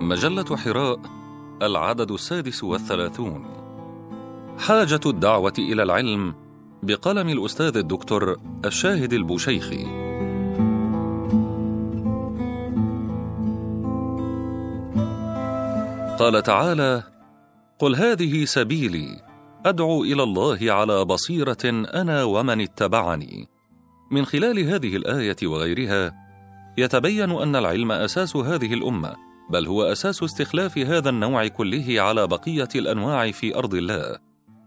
مجلة حراء العدد السادس والثلاثون. حاجة الدعوة إلى العلم بقلم الأستاذ الدكتور الشاهد البوشيخي. قال تعالى قل هذه سبيلي أدعو إلى الله على بصيرة أنا ومن اتبعني. من خلال هذه الآية وغيرها يتبين أن العلم أساس هذه الأمة بل هو أساس استخلاف هذا النوع كله على بقية الأنواع في أرض الله.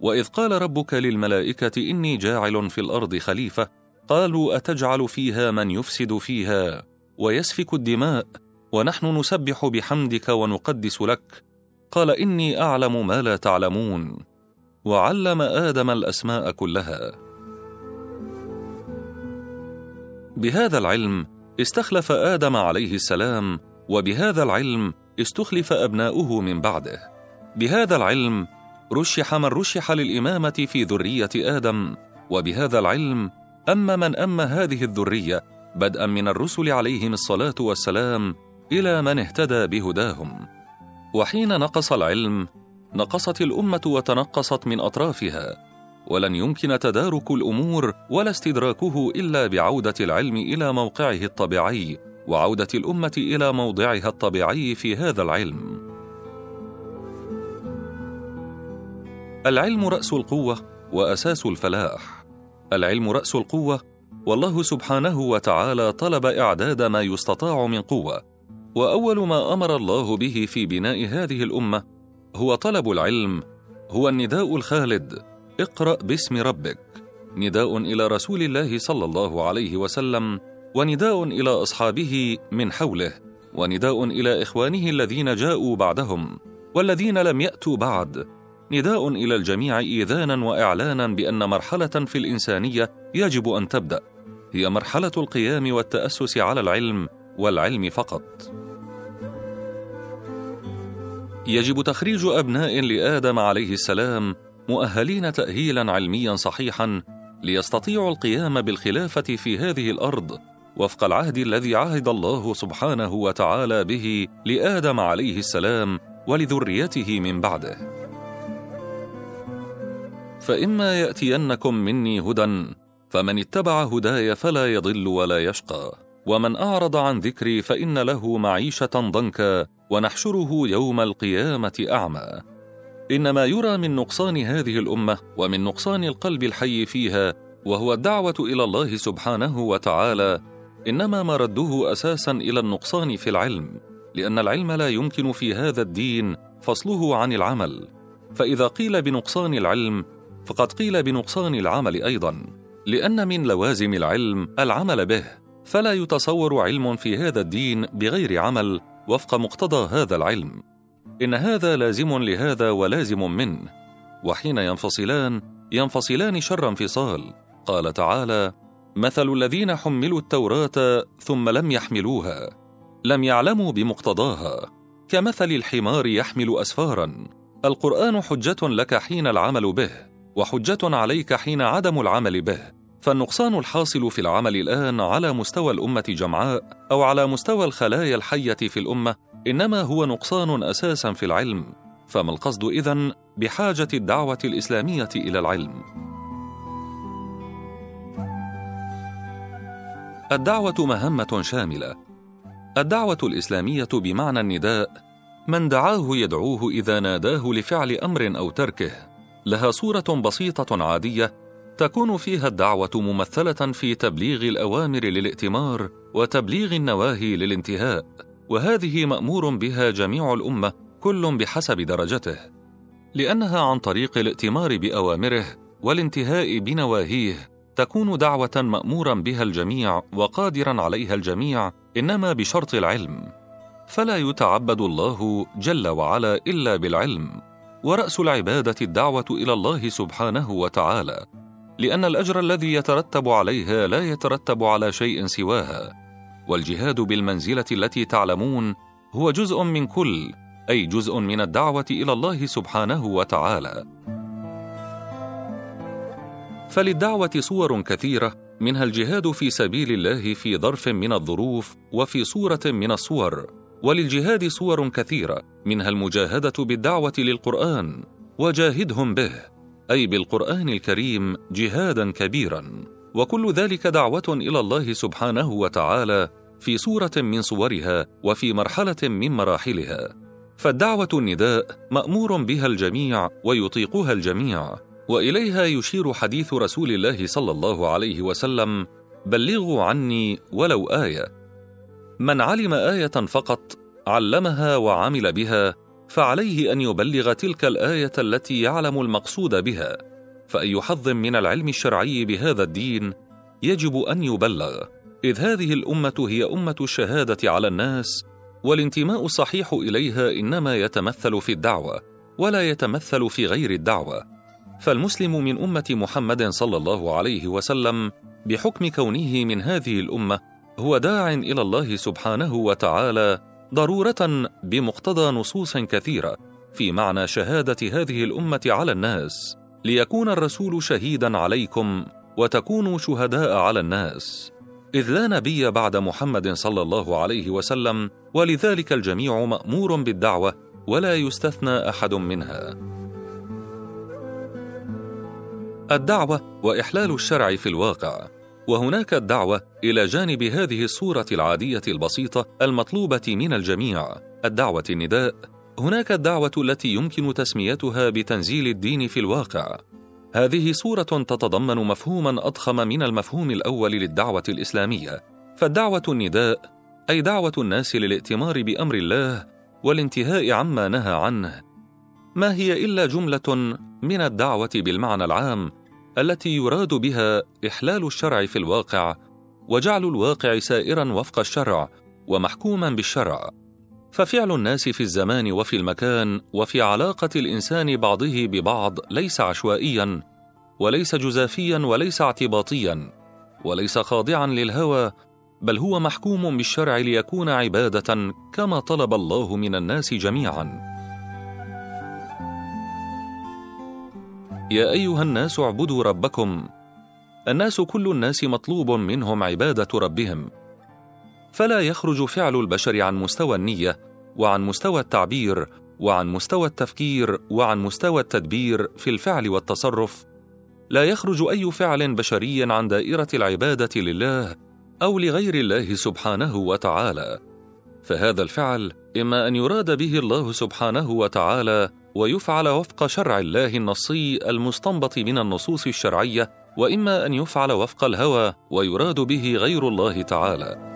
وإذ قال ربك للملائكة إني جاعل في الأرض خليفة قالوا أتجعل فيها من يفسد فيها ويسفك الدماء ونحن نسبح بحمدك ونقدس لك. قال إني أعلم ما لا تعلمون. وعلم آدم الأسماء كلها. بهذا العلم استخلف آدم عليه السلام وبهذا العلم استخلف أبناؤه من بعده. بهذا العلم رشح من رشح للإمامة في ذرية آدم وبهذا العلم اما من اما هذه الذرية بدءا من الرسل عليهم الصلاة والسلام إلى من اهتدى بهداهم. وحين نقص العلم نقصت الأمة وتنقصت من أطرافها ولن يمكن تدارك الأمور ولا استدراكه إلا بعودة العلم إلى موقعه الطبيعي. وعودة الأمة إلى موضعها الطبيعي في هذا العلم. العلم رأس القوة وأساس الفلاح. العلم رأس القوة والله سبحانه وتعالى طلب إعداد ما يستطاع من قوة. وأول ما أمر الله به في بناء هذه الأمة هو طلب العلم هو النداء الخالد اقرأ باسم ربك. نداء إلى رسول الله صلى الله عليه وسلم ونداء إلى أصحابه من حوله ونداء إلى إخوانه الذين جاءوا بعدهم والذين لم يأتوا بعد. نداء إلى الجميع إيذانا وإعلانا بأن مرحلة في الإنسانية يجب أن تبدأ. هي مرحلة القيام والتأسس على العلم والعلم فقط. يجب تخريج أبناء لآدم عليه السلام مؤهلين تاهيلا علميا صحيحا ليستطيعوا القيام بالخلافة في هذه الأرض وفق العهد الذي عهد الله سبحانه وتعالى به لآدم عليه السلام ولذريته من بعده. فإما يأتينكم مني هدى فمن اتبع هداي فلا يضل ولا يشقى ومن أعرض عن ذكري فإن له معيشة ضنكا ونحشره يوم القيامة أعمى. إنما يرى من نقصان هذه الأمة ومن نقصان القلب الحي فيها وهو الدعوة إلى الله سبحانه وتعالى إنما مرده أساسا إلى النقصان في العلم لأن العلم لا يمكن في هذا الدين فصله عن العمل. فإذا قيل بنقصان العلم فقد قيل بنقصان العمل أيضا لأن من لوازم العلم العمل به. فلا يتصور علم في هذا الدين بغير عمل وفق مقتضى هذا العلم. إن هذا لازم لهذا ولازم منه. وحين ينفصلان ينفصلان شر انفصال. قال تعالى مثل الذين حملوا التوراة ثم لم يحملوها لم يعلموا بمقتضاها. كمثل الحمار يحمل اسفارا القرآن حجة لك حين العمل به وحجة عليك حين عدم العمل به. فالنقصان الحاصل في العمل الآن على مستوى الأمة جمعاء أو على مستوى الخلايا الحية في الأمة إنما هو نقصان أساسا في العلم. فما القصد إذن بحاجة الدعوة الإسلامية إلى العلم؟ الدعوة مهمة شاملة. الدعوة الإسلامية بمعنى النداء من دعاه يدعوه إذا ناداه لفعل أمر أو تركه. لها صورة بسيطة عادية تكون فيها الدعوة ممثلة في تبليغ الأوامر للائتمار وتبليغ النواهي للانتهاء، وهذه مأمور بها جميع الأمة كل بحسب درجته. لأنها عن طريق الائتمار بأوامره والانتهاء بنواهيه تكون دعوة مأمورا بها الجميع وقادرا عليها الجميع إنما بشرط العلم. فلا يتعبد الله جل وعلا إلا بالعلم. ورأس العبادة الدعوة إلى الله سبحانه وتعالى. لأن الأجر الذي يترتب عليها لا يترتب على شيء سواها. والجهاد بالمنزلة التي تعلمون هو جزء من كل أي جزء من الدعوة إلى الله سبحانه وتعالى. فللدعوة صور كثيرة منها الجهاد في سبيل الله في ظرف من الظروف وفي صورة من الصور. وللجهاد صور كثيرة منها المجاهدة بالدعوة للقرآن. وجاهدهم به أي بالقرآن الكريم جهادا كبيرا. وكل ذلك دعوة إلى الله سبحانه وتعالى في صورة من صورها وفي مرحلة من مراحلها. فالدعوة النداء مأمور بها الجميع ويطيقها الجميع. وإليها يشير حديث رسول الله صلى الله عليه وسلم بلغوا عني ولو آية. من علم آية فقط علمها وعمل بها فعليه أن يبلغ تلك الآية التي يعلم المقصود بها. فأي حظ من العلم الشرعي بهذا الدين يجب أن يبلغ. إذ هذه الأمة هي أمة الشهادة على الناس والانتماء الصحيح إليها إنما يتمثل في الدعوة ولا يتمثل في غير الدعوة. فالمسلم من أمة محمد صلى الله عليه وسلم بحكم كونه من هذه الأمة هو داع إلى الله سبحانه وتعالى ضرورة بمقتضى نصوص كثيرة في معنى شهادة هذه الأمة على الناس ليكون الرسول شهيدا عليكم وتكونوا شهداء على الناس. إذ لا نبي بعد محمد صلى الله عليه وسلم ولذلك الجميع مأمور بالدعوة ولا يستثنى أحد منها. الدعوة وإحلال الشرع في الواقع. وهناك الدعوة إلى جانب هذه الصورة العادية البسيطة المطلوبة من الجميع. الدعوة النداء. هناك الدعوة التي يمكن تسميتها بتنزيل الدين في الواقع. هذه صورة تتضمن مفهوما أضخم من المفهوم الأول للدعوة الإسلامية. فالدعوة النداء أي دعوة الناس للائتمار بأمر الله والانتهاء عما نهى عنه ما هي إلا جملة من الدعوة بالمعنى العام التي يراد بها إحلال الشرع في الواقع وجعل الواقع سائرا وفق الشرع ومحكوما بالشرع. ففعل الناس في الزمان وفي المكان وفي علاقة الإنسان بعضه ببعض ليس عشوائيا وليس جزافيا وليس اعتباطيا وليس خاضعا للهوى بل هو محكوم بالشرع ليكون عبادة كما طلب الله من الناس جميعا. يا أيها الناس اعبدوا ربكم. الناس كل الناس مطلوب منهم عبادة ربهم. فلا يخرج فعل البشر عن مستوى النية وعن مستوى التعبير وعن مستوى التفكير وعن مستوى التدبير في الفعل والتصرف. لا يخرج أي فعل بشري عن دائرة العبادة لله أو لغير الله سبحانه وتعالى. فهذا الفعل إما أن يراد به الله سبحانه وتعالى ويفعل وفق شرع الله النصي المستنبط من النصوص الشرعية وإما أن يفعل وفق الهوى ويراد به غير الله تعالى.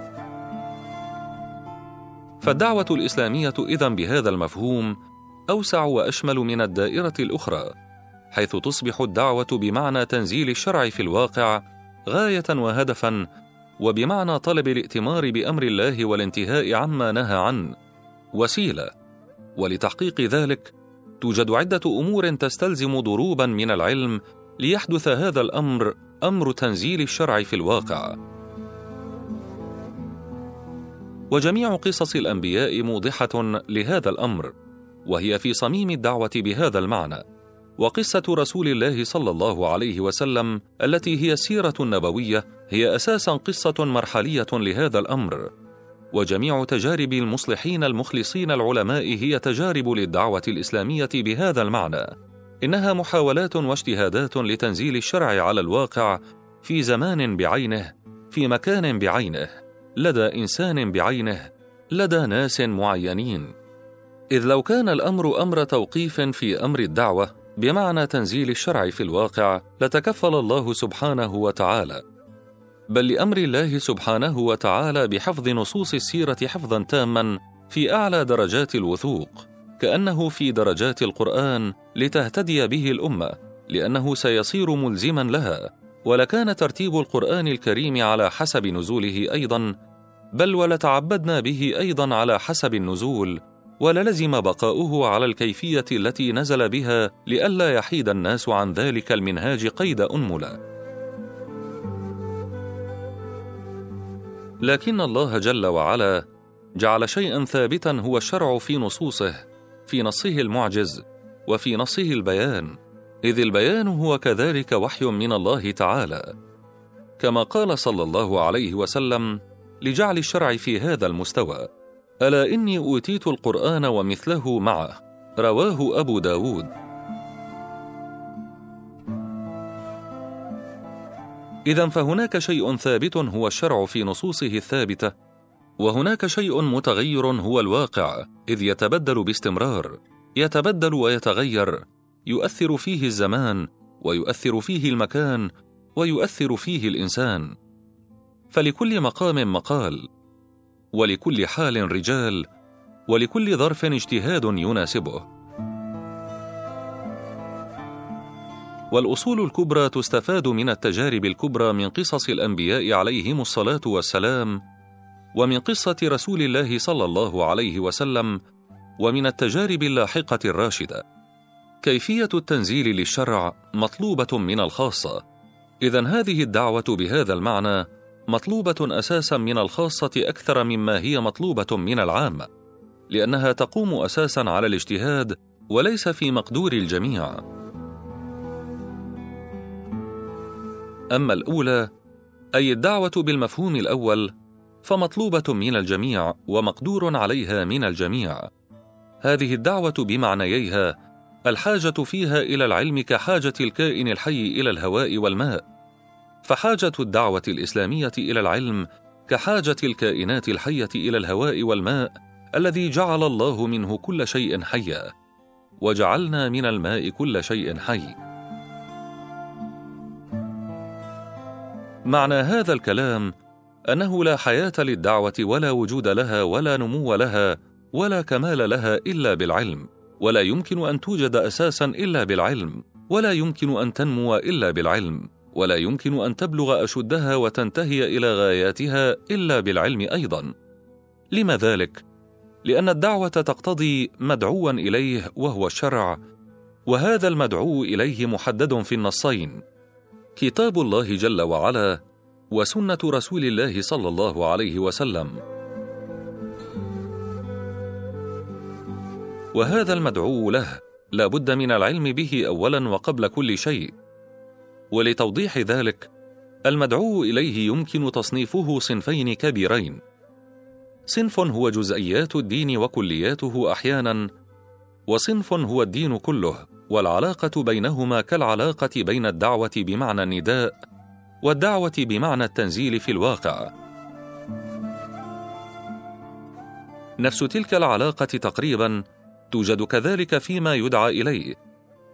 فالدعوة الإسلامية إذن بهذا المفهوم أوسع وأشمل من الدائرة الأخرى حيث تصبح الدعوة بمعنى تنزيل الشرع في الواقع غاية وهدفا وبمعنى طلب الائتمار بأمر الله والانتهاء عما نهى عنه وسيلة. ولتحقيق ذلك توجد عدة أمور تستلزم ضروبا من العلم ليحدث هذا الأمر أمر تنزيل الشرع في الواقع. وجميع قصص الأنبياء موضحة لهذا الأمر وهي في صميم الدعوة بهذا المعنى. وقصة رسول الله صلى الله عليه وسلم التي هي السيرة النبوية هي أساسا قصة مرحلية لهذا الأمر. وجميع تجارب المصلحين المخلصين العلماء هي تجارب للدعوة الإسلامية بهذا المعنى. إنها محاولات واجتهادات لتنزيل الشرع على الواقع في زمان بعينه في مكان بعينه لدى إنسان بعينه لدى ناس معينين. إذ لو كان الأمر أمر توقيف في أمر الدعوة بمعنى تنزيل الشرع في الواقع لتكفل الله سبحانه وتعالى. بل لأمر الله سبحانه وتعالى بحفظ نصوص السيرة حفظا تاما في أعلى درجات الوثوق كأنه في درجات القرآن لتهتدي به الأمة لأنه سيصير ملزما لها. ولكان ترتيب القرآن الكريم على حسب نزوله أيضا بل ولتعبدنا به أيضا على حسب النزول وللزم بقاؤه على الكيفية التي نزل بها لئلا يحيد الناس عن ذلك المنهاج قيد أنملة. لكن الله جل وعلا جعل شيئا ثابتا هو الشرع في نصوصه في نصه المعجز وفي نصه البيان إذ البيان هو كذلك وحي من الله تعالى. كما قال صلى الله عليه وسلم لجعل الشرع في هذا المستوى ألا إني أوتيت القرآن ومثله معه رواه أبو داود. إذا فهناك شيء ثابت هو الشرع في نصوصه الثابتة وهناك شيء متغير هو الواقع إذ يتبدل باستمرار يتبدل ويتغير يؤثر فيه الزمان ويؤثر فيه المكان ويؤثر فيه الإنسان. فلكل مقام مقال ولكل حال رجال ولكل ظرف اجتهاد يناسبه. والأصول الكبرى تستفاد من التجارب الكبرى من قصص الأنبياء عليهم الصلاة والسلام ومن قصة رسول الله صلى الله عليه وسلم ومن التجارب اللاحقة الراشدة. كيفية التنزيل للشرع مطلوبة من الخاصة. اذا هذه الدعوة بهذا المعنى مطلوبة أساسا من الخاصة أكثر مما هي مطلوبة من العامة لأنها تقوم أساسا على الاجتهاد وليس في مقدور الجميع. أما الأولى أي الدعوة بالمفهوم الأول فمطلوبة من الجميع ومقدور عليها من الجميع. هذه الدعوة بمعنييها الحاجة فيها إلى العلم كحاجة الكائن الحي إلى الهواء والماء. فحاجة الدعوة الإسلامية إلى العلم كحاجة الكائنات الحية إلى الهواء والماء الذي جعل الله منه كل شيء حيا. وجعلنا من الماء كل شيء حي. معنى هذا الكلام أنه لا حياة للدعوة ولا وجود لها ولا نمو لها ولا كمال لها إلا بالعلم ولا يمكن أن توجد أساسا إلا بالعلم ولا يمكن أن تنمو إلا بالعلم ولا يمكن أن تبلغ أشدها وتنتهي إلى غاياتها إلا بالعلم أيضا. لم ذلك؟ لأن الدعوة تقتضي مدعوا إليه وهو الشرع وهذا المدعو إليه محدد في النصين كتاب الله جل وعلا وسنة رسول الله صلى الله عليه وسلم. وهذا المدعو له لا بد من العلم به اولا وقبل كل شيء. ولتوضيح ذلك المدعو إليه يمكن تصنيفه صنفين كبيرين. صنف هو جزئيات الدين وكلياته أحيانا وصنف هو الدين كله والعلاقة بينهما كالعلاقة بين الدعوة بمعنى النداء والدعوة بمعنى التنزيل في الواقع. نفس تلك العلاقة تقريبا توجد كذلك فيما يدعى إليه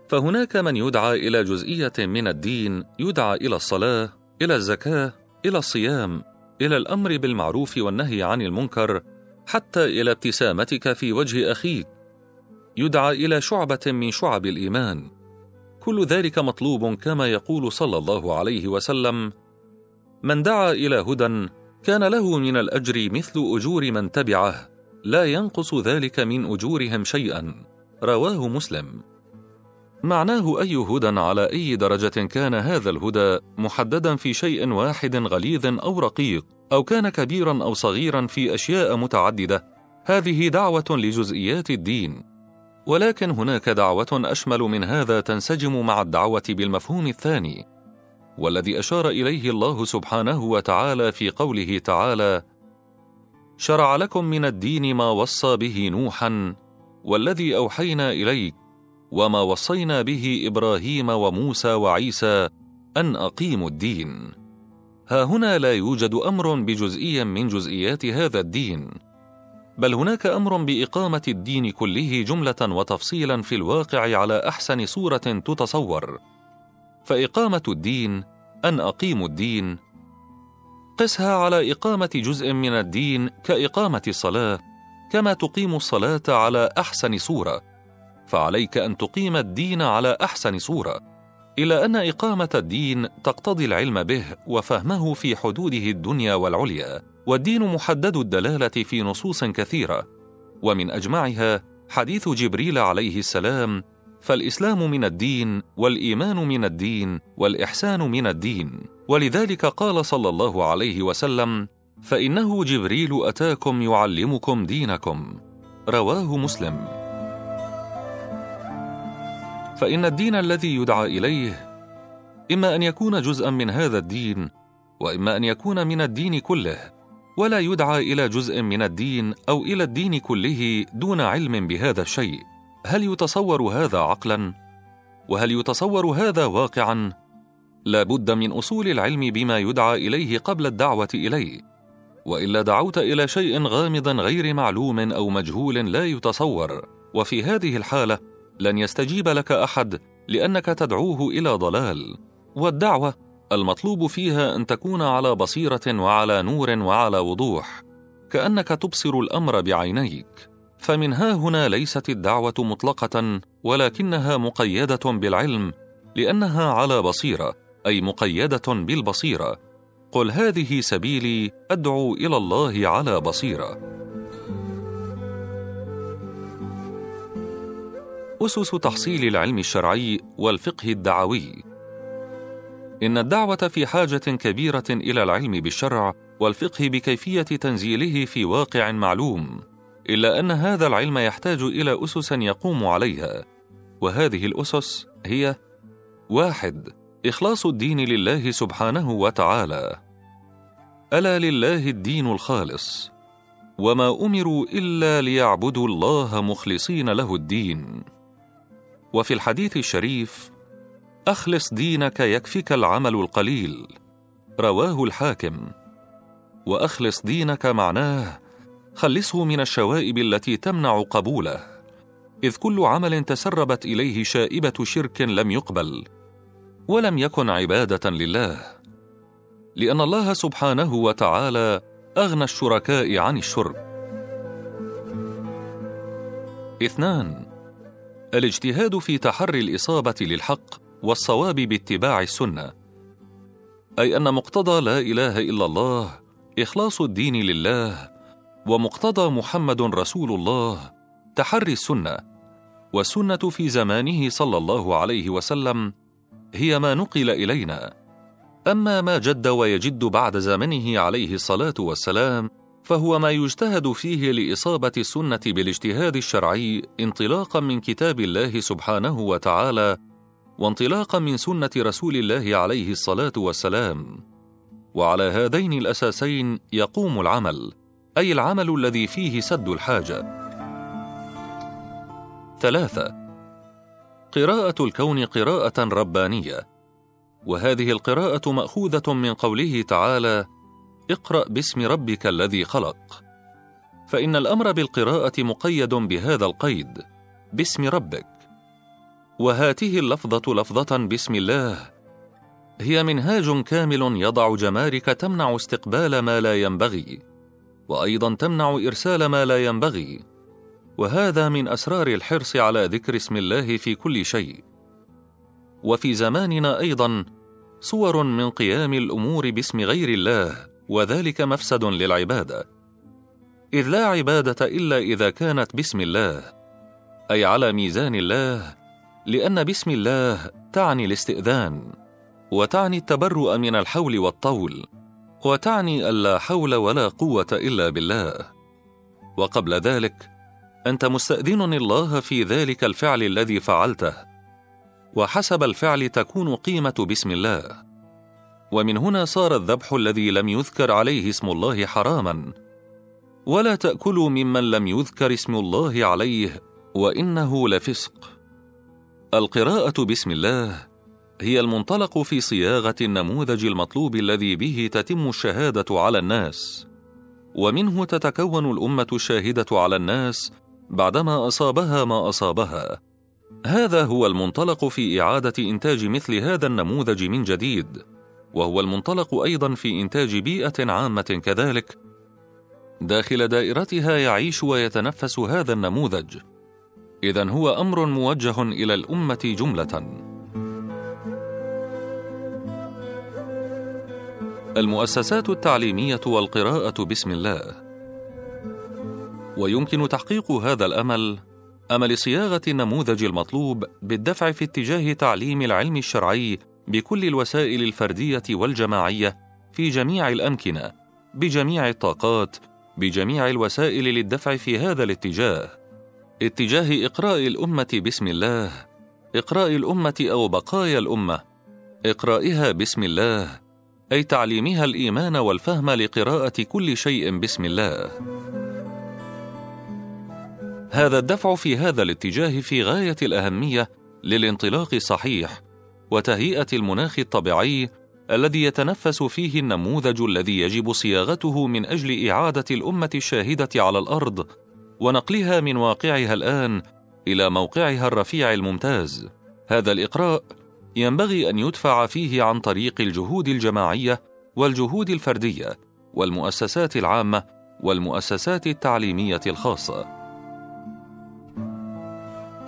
فهناك من يدعى إلى جزئية من الدين يدعى إلى الصلاة إلى الزكاة إلى الصيام إلى الأمر بالمعروف والنهي عن المنكر حتى إلى ابتسامتك في وجه أخيك. يدعى إلى شعبة من شعب الإيمان. كل ذلك مطلوب كما يقول صلى الله عليه وسلم من دعا إلى هدى كان له من الأجر مثل أجور من تبعه لا ينقص ذلك من أجورهم شيئا. رواه مسلم. معناه أي هدى على أي درجة كان هذا الهدى محددا في شيء واحد غليظ أو رقيق أو كان كبيرا أو صغيرا في أشياء متعددة. هذه دعوة لجزئيات الدين. ولكن هناك دعوة أشمل من هذا تنسجم مع الدعوة بالمفهوم الثاني والذي أشار إليه الله سبحانه وتعالى في قوله تعالى شرع لكم من الدين ما وصى به نوحا والذي أوحينا إليك وما وصينا به إبراهيم وموسى وعيسى أن أقيموا الدين. ها هنا لا يوجد أمر بجزئي من جزئيات هذا الدين بل هناك أمر بإقامة الدين كله جملة وتفصيلا في الواقع على أحسن صورة تتصور. فإقامة الدين أن اقيموا الدين. قسها على إقامة جزء من الدين كإقامة الصلاة، كما تقيم الصلاة على أحسن صورة، فعليك أن تقيم الدين على أحسن صورة، إلى أن إقامة الدين تقتضي العلم به وفهمه في حدوده الدنيا والعليا، والدين محدد الدلالة في نصوص كثيرة، ومن أجمعها حديث جبريل عليه السلام: فالإسلام من الدين، والإيمان من الدين، والإحسان من الدين. ولذلك قال صلى الله عليه وسلم فإنه جبريل أتاكم يعلمكم دينكم رواه مسلم. فإن الدين الذي يدعى إليه إما أن يكون جزءا من هذا الدين وإما أن يكون من الدين كله ولا يدعى إلى جزء من الدين أو إلى الدين كله دون علم بهذا الشيء. هل يتصور هذا عقلا؟ وهل يتصور هذا واقعا؟ لا بد من أصول العلم بما يدعى إليه قبل الدعوة إليه. وإلا دعوت إلى شيء غامض غير معلوم أو مجهول لا يتصور. وفي هذه الحالة لن يستجيب لك أحد لأنك تدعوه إلى ضلال. والدعوة المطلوب فيها أن تكون على بصيرة وعلى نور وعلى وضوح كأنك تبصر الأمر بعينيك. فمن ها هنا ليست الدعوة مطلقة ولكنها مقيدة بالعلم لأنها على بصيرة أي مقيدة بالبصيرة. قل هذه سبيلي أدعو إلى الله على بصيرة. أسس تحصيل العلم الشرعي والفقه الدعوي. إن الدعوة في حاجة كبيرة إلى العلم بالشرع والفقه بكيفية تنزيله في واقع معلوم إلا أن هذا العلم يحتاج إلى أسس يقوم عليها. وهذه الأسس هي واحد إخلاص الدين لله سبحانه وتعالى. ألا لله الدين الخالص. وما أمروا إلا ليعبدوا الله مخلصين له الدين. وفي الحديث الشريف أخلص دينك يكفك العمل القليل رواه الحاكم. وأخلص دينك معناه خلصه من الشوائب التي تمنع قبوله إذ كل عمل تسربت إليه شائبة شرك لم يقبل ولم يكن عبادة لله. لأن الله سبحانه وتعالى أغنى الشركاء عن الشرك اثنان الاجتهاد في تحري الإصابة للحق والصواب باتباع السنة. أي أن مقتضى لا إله إلا الله إخلاص الدين لله ومقتضى محمد رسول الله تحري السنة. والسنة في زمانه صلى الله عليه وسلم هي ما نقل إلينا. أما ما جد ويجد بعد زمنه عليه الصلاة والسلام فهو ما يجتهد فيه لإصابة السنة بالاجتهاد الشرعي انطلاقا من كتاب الله سبحانه وتعالى وانطلاقا من سنة رسول الله عليه الصلاة والسلام. وعلى هذين الأساسين يقوم العمل أي العمل الذي فيه سد الحاجة. ثلاثة قراءة الكون قراءة ربانية. وهذه القراءة مأخوذة من قوله تعالى اقرأ باسم ربك الذي خلق. فإن الأمر بالقراءة مقيد بهذا القيد. باسم ربك. وهاته اللفظة لفظة بسم الله. هي منهاج كامل يضع جمارك تمنع استقبال ما لا ينبغي. وأيضا تمنع إرسال ما لا ينبغي. وهذا من أسرار الحرص على ذكر اسم الله في كل شيء. وفي زماننا أيضا صور من قيام الأمور باسم غير الله. وذلك مفسد للعبادة. إذ لا عبادة إلا إذا كانت باسم الله أي على ميزان الله لأن بسم الله تعني الاستئذان وتعني التبرؤ من الحول والطول وتعني الا حول ولا قوة إلا بالله. وقبل ذلك أنت مستأذن الله في ذلك الفعل الذي فعلته وحسب الفعل تكون قيمة بسم الله. ومن هنا صار الذبح الذي لم يذكر عليه اسم الله حراما. ولا تأكلوا ممن لم يذكر اسم الله عليه وإنه لفسق. القراءة بسم الله هي المنطلق في صياغة النموذج المطلوب الذي به تتم الشهادة على الناس، ومنه تتكون الأمة الشاهدة على الناس بعدما أصابها ما أصابها. هذا هو المنطلق في إعادة إنتاج مثل هذا النموذج من جديد، وهو المنطلق أيضا في إنتاج بيئة عامة كذلك، داخل دائرتها يعيش ويتنفس هذا النموذج. اذا هو أمر موجه إلى الأمة جملة. المؤسسات التعليمية والقراءة بسم الله. ويمكن تحقيق هذا الأمل أمل صياغة النموذج المطلوب بالدفع في اتجاه تعليم العلم الشرعي بكل الوسائل الفردية والجماعية في جميع الأمكنة بجميع الطاقات بجميع الوسائل للدفع في هذا الاتجاه. اتجاه إقراء الأمة بسم الله. إقراء الأمة أو بقايا الأمة. إقرائها بسم الله أي تعليمها الإيمان والفهم لقراءة كل شيء بسم الله. هذا الدفع في هذا الاتجاه في غاية الأهمية للانطلاق الصحيح وتهيئة المناخ الطبيعي الذي يتنفس فيه النموذج الذي يجب صياغته من أجل إعادة الأمة الشاهدة على الأرض ونقلها من واقعها الآن إلى موقعها الرفيع الممتاز. هذا الإقراء ينبغي أن يدفع فيه عن طريق الجهود الجماعية والجهود الفردية والمؤسسات العامة والمؤسسات التعليمية الخاصة.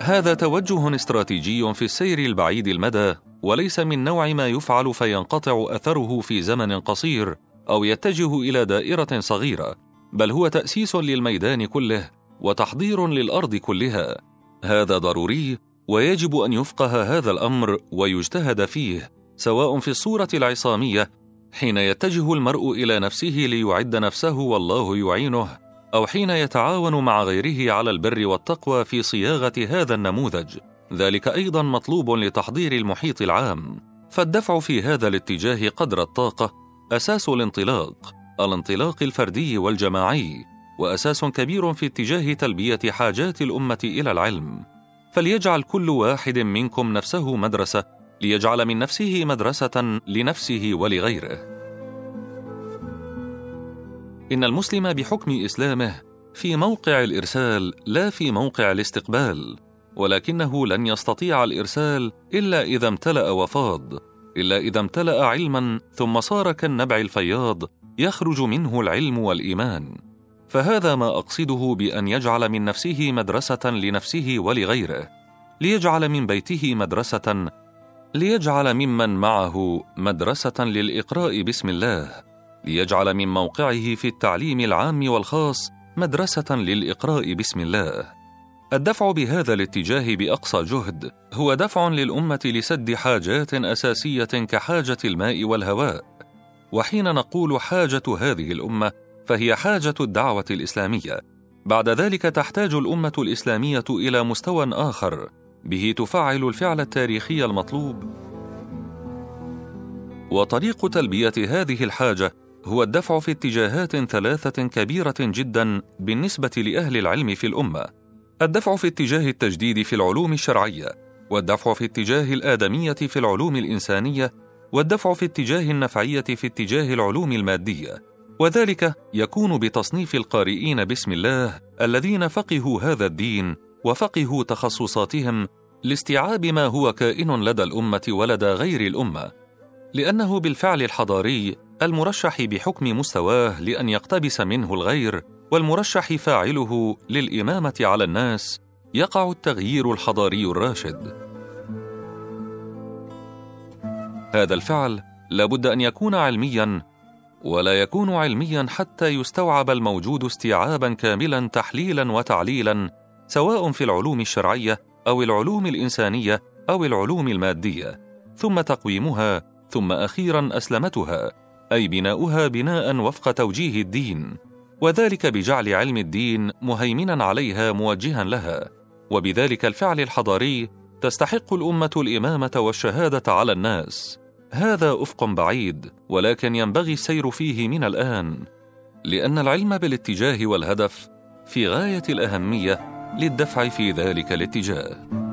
هذا توجه استراتيجي في السير البعيد المدى وليس من نوع ما يفعل فينقطع أثره في زمن قصير أو يتجه إلى دائرة صغيرة بل هو تأسيس للميدان كله وتحضير للأرض كلها. هذا ضروري ويجب أن يفقه هذا الأمر ويجتهد فيه سواء في الصورة العصامية حين يتجه المرء إلى نفسه ليعد نفسه والله يعينه أو حين يتعاون مع غيره على البر والتقوى في صياغة هذا النموذج. ذلك أيضا مطلوب لتحضير المحيط العام. فالدفع في هذا الاتجاه قدر الطاقة أساس الانطلاق الانطلاق الفردي والجماعي وأساس كبير في اتجاه تلبية حاجات الأمة إلى العلم. فليجعل كل واحد منكم نفسه مدرسة ليجعل من نفسه مدرسة لنفسه ولغيره. إن المسلم بحكم إسلامه في موقع الإرسال لا في موقع الاستقبال. ولكنه لن يستطيع الإرسال إلا إذا امتلأ وفاض إلا إذا امتلأ علما ثم صار كالنبع الفياض يخرج منه العلم والإيمان. فهذا ما أقصده بأن يجعل من نفسه مدرسة لنفسه ولغيره ليجعل من بيته مدرسة ليجعل ممن معه مدرسة للإقراء بسم الله ليجعل من موقعه في التعليم العام والخاص مدرسة للإقراء بسم الله. الدفع بهذا الاتجاه بأقصى جهد هو دفع للأمة لسد حاجات أساسية كحاجة الماء والهواء. وحين نقول حاجة هذه الأمة فهي حاجة الدعوة الإسلامية. بعد ذلك تحتاج الأمة الإسلامية إلى مستوى آخر به تفعل الفعل التاريخي المطلوب. وطريق تلبية هذه الحاجة هو الدفع في اتجاهات ثلاثة كبيرة جدا بالنسبة لأهل العلم في الأمة. الدفع في اتجاه التجديد في العلوم الشرعية والدفع في اتجاه الآدمية في العلوم الإنسانية والدفع في اتجاه النفعية في اتجاه العلوم المادية. وذلك يكون بتصنيف القارئين بسم الله الذين فقهوا هذا الدين وفقهوا تخصصاتهم لاستيعاب ما هو كائن لدى الأمة ولدى غير الأمة. لأنه بالفعل الحضاري المرشح بحكم مستواه لأن يقتبس منه الغير والمرشح فاعله للإمامة على الناس يقع التغيير الحضاري الراشد. هذا الفعل لابد أن يكون علميا ولا يكون علميا حتى يستوعب الموجود استيعابا كاملا تحليلا وتعليلا سواء في العلوم الشرعية أو العلوم الإنسانية أو العلوم المادية. ثم تقويمها ثم أخيرا أسلمتها أي بناؤها بناء وفق توجيه الدين. وذلك بجعل علم الدين مهيمنا عليها موجها لها وبذلك الفعل الحضاري تستحق الأمة الإمامة والشهادة على الناس. هذا أفق بعيد ولكن ينبغي السير فيه من الآن لأن العلم بالاتجاه والهدف في غاية الأهمية للدفع في ذلك الاتجاه.